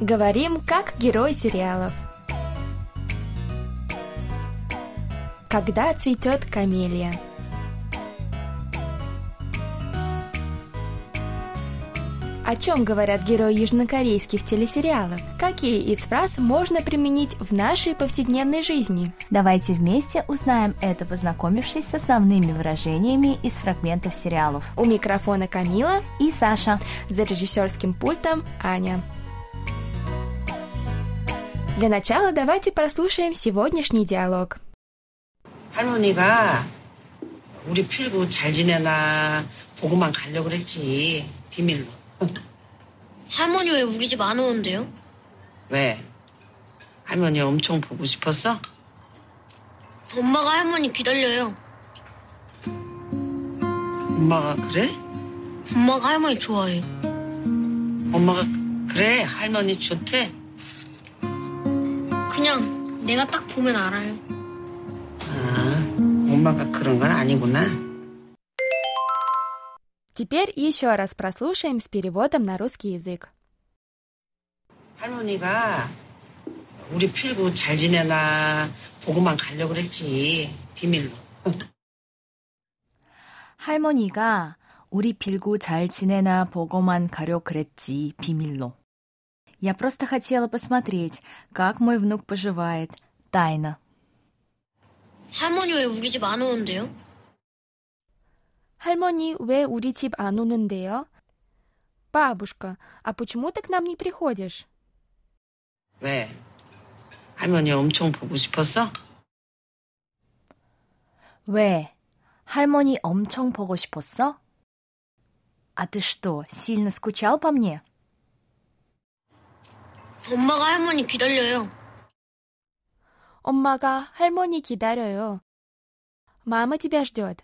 Говорим, как герой сериалов. Когда цветет камелия. О чем говорят герои южнокорейских телесериалов? Какие из фраз можно применить в нашей повседневной жизни? Давайте вместе узнаем это, познакомившись с основными выражениями из фрагментов сериалов. У микрофона Камила и Саша. За режиссерским пультом Аня. Для начала давайте прослушаем сегодняшний диалог. 할머니가 우리 필구 잘 지내나 보고만 가려고 그랬지 비밀로 할머니 왜 우리 집 안 오는데요? 왜? 할머니 엄청 보고 싶었어? 엄마가 할머니 기다려요. 엄마가 그래? 엄마가 할머니 좋아해요. 엄마가 그래 할머니 좋대? 그냥 내가 딱 보면 알아요. 아 엄마가 그런 건 아니구나 Теперь еще раз прослушаем с переводом на русский язык. 할머니가 우리 필구 잘 지내나 보고만 가려고 그랬지 비밀로 할머니가 우리 빌고 잘 지내나 보고만 가려 그랬지, 비밀로. Я просто хотела посмотреть, как мой внук поживает. Тайна. 할머니 왜 우리 집 안 오는데요? 할머니 왜 우리 집 안 오는데요? Бабушка, а почему ты к нам не приходишь? 왜? 할머니 엄청 보고 싶었어? 왜? 할머니 엄청 보고 싶었어? А ты что, сильно скучал по мне? 엄마가 할머니 기다려요. 엄마가 할머니 기다려요. Мама тебя ждет.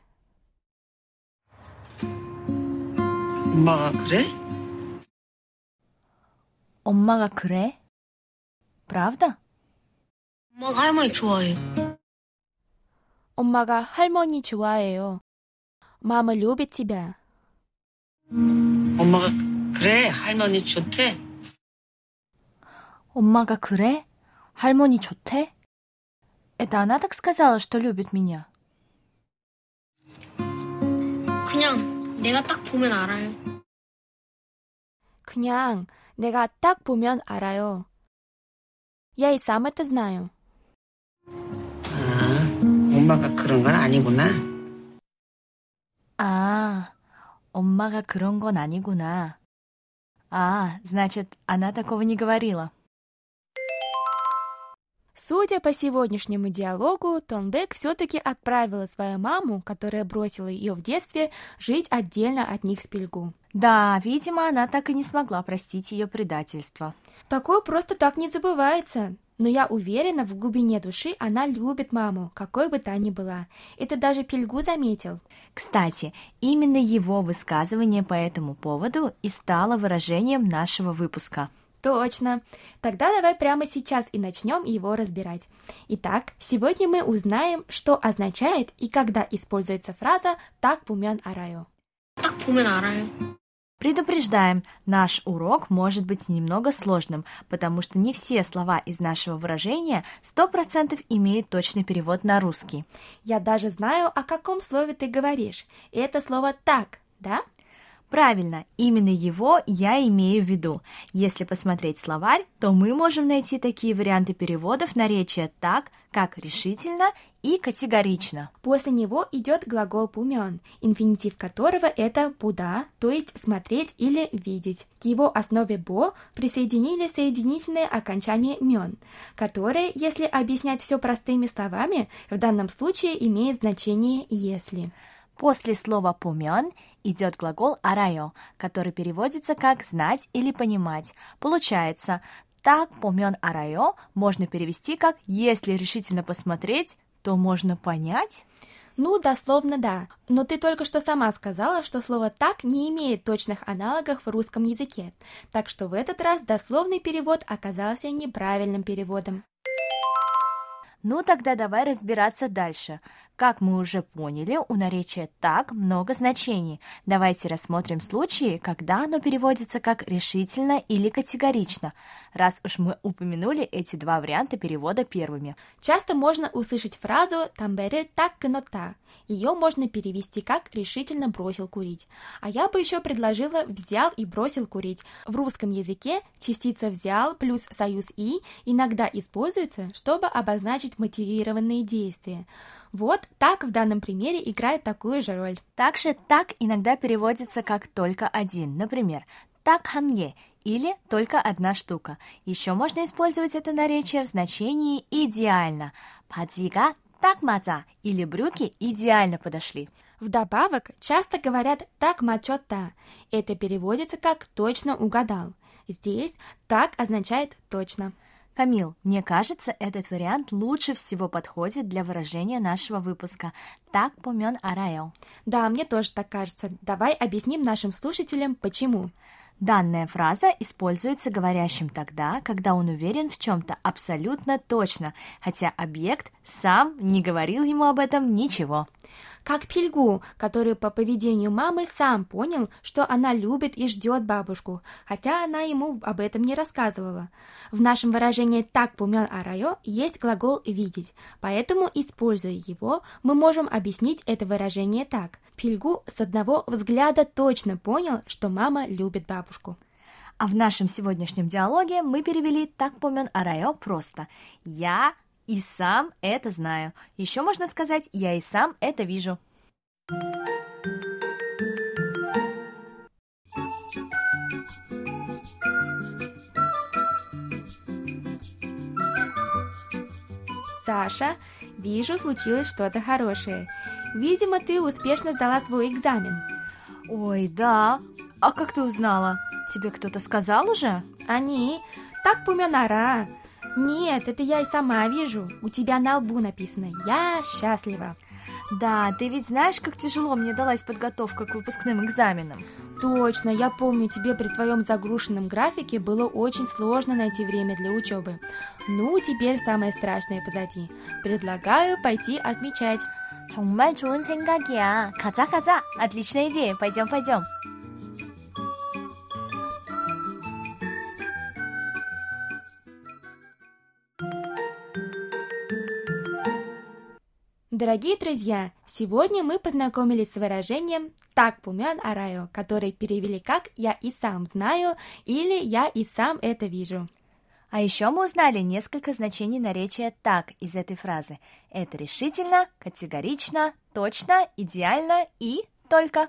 엄마가 그래? 엄마가 그래? Правда? 엄마가 할머니 좋아해요. 엄마가 할머니 좋아해요. Мама любит тебя. 엄마가 그래 할머니 좋대? 엄마가 그래? 할머니 좋대? Это она так сказала, что любит меня? 그냥 내가 딱 보면 알아요. 그냥 내가 딱 보면 알아요. Я и сам это знаю. 아 엄마가 그런 건 아니구나 А, 엄마가 그런 건 아니구나. А, значит, она такого не говорила. Судя по сегодняшнему диалогу, Тонбек все-таки отправила свою маму, которая бросила ее в детстве, жить отдельно от них с Пельгу. Да, видимо, она так и не смогла простить ее предательство. Такое просто так не забывается. Но я уверена, в глубине души она любит маму, какой бы та ни была. Это даже Пельгу заметил. Кстати, именно его высказывание по этому поводу и стало выражением нашего выпуска. Точно. Тогда давай прямо сейчас и начнем его разбирать. Итак, сегодня мы узнаем, что означает и когда используется фраза «так пумен араю». Так пумен араю. Предупреждаем, наш урок может быть немного сложным, потому что не все слова из нашего выражения 100% имеют точный перевод на русский. Я даже знаю, о каком слове ты говоришь. И это слово «так», да? Правильно, именно его я имею в виду. Если посмотреть словарь, то мы можем найти такие варианты переводов наречия так, как решительно и категорично. После него идет глагол пумен, инфинитив которого это буда, то есть смотреть или видеть. К его основе бо присоединили соединительное окончание мен, которое, если объяснять все простыми словами, в данном случае имеет значение если. После слова «пумен» идет глагол «арайо», который переводится как «знать» или «понимать». Получается, «так пумен арайо» можно перевести как «если решительно посмотреть, то можно понять». Ну, дословно да. Но ты только что сама сказала, что слово «так» не имеет точных аналогов в русском языке. Так что в этот раз дословный перевод оказался неправильным переводом. Ну тогда давай разбираться дальше. Как мы уже поняли, у наречия «так» много значений. Давайте рассмотрим случаи, когда оно переводится как решительно или категорично, раз уж мы упомянули эти два варианта перевода первыми. Часто можно услышать фразу «тамбере так кнота». Ее можно перевести как «решительно бросил курить». А я бы еще предложила «взял и бросил курить». В русском языке частица «взял» плюс союз «и» иногда используется, чтобы обозначить мотивированные действия. Вот так в данном примере играет такую же роль. Также «так» иногда переводится как «только один». Например, «так ханье» или «только одна штука». Еще можно использовать это наречие в значении «идеально». «Падзига так маза» или «брюки идеально подошли». Вдобавок, часто говорят «так мачота». Это переводится как «точно угадал». Здесь «так» означает «точно». Камил, мне кажется, этот вариант лучше всего подходит для выражения нашего выпуска. Так помен арайо. Да, мне тоже так кажется. Давай объясним нашим слушателям, почему. Данная фраза используется говорящим тогда, когда он уверен в чем-то абсолютно точно, хотя объект сам не говорил ему об этом ничего. Как Пильгу, который по поведению мамы сам понял, что она любит и ждет бабушку, хотя она ему об этом не рассказывала. В нашем выражении «так помен арайо» есть глагол «видеть», поэтому, используя его, мы можем объяснить это выражение так. Пильгу с одного взгляда точно понял, что мама любит бабушку. А в нашем сегодняшнем диалоге мы перевели «так помен арайо» просто «я и сам это знаю. Еще можно сказать, я и сам это вижу. Саша, вижу, случилось что-то хорошее. Видимо, ты успешно сдала свой экзамен. Ой, да. А как ты узнала? Тебе кто-то сказал уже? Они. Так помянара. Нет, это я и сама вижу. У тебя на лбу написано «Я счастлива». Да, ты ведь знаешь, как тяжело мне далась подготовка к выпускным экзаменам. Точно, я помню, тебе при твоем загруженном графике было очень сложно найти время для учебы. Ну, теперь самое страшное позади. Предлагаю пойти отмечать. 정말 좋은 생각이야. 가자, 가자. Отличная идея. Пойдем, пойдем. Дорогие друзья, сегодня мы познакомились с выражением «так пумен араю», который перевели как «я и сам знаю» или «я и сам это вижу». А еще мы узнали несколько значений наречия «так» из этой фразы. Это решительно, категорично, точно, идеально и только.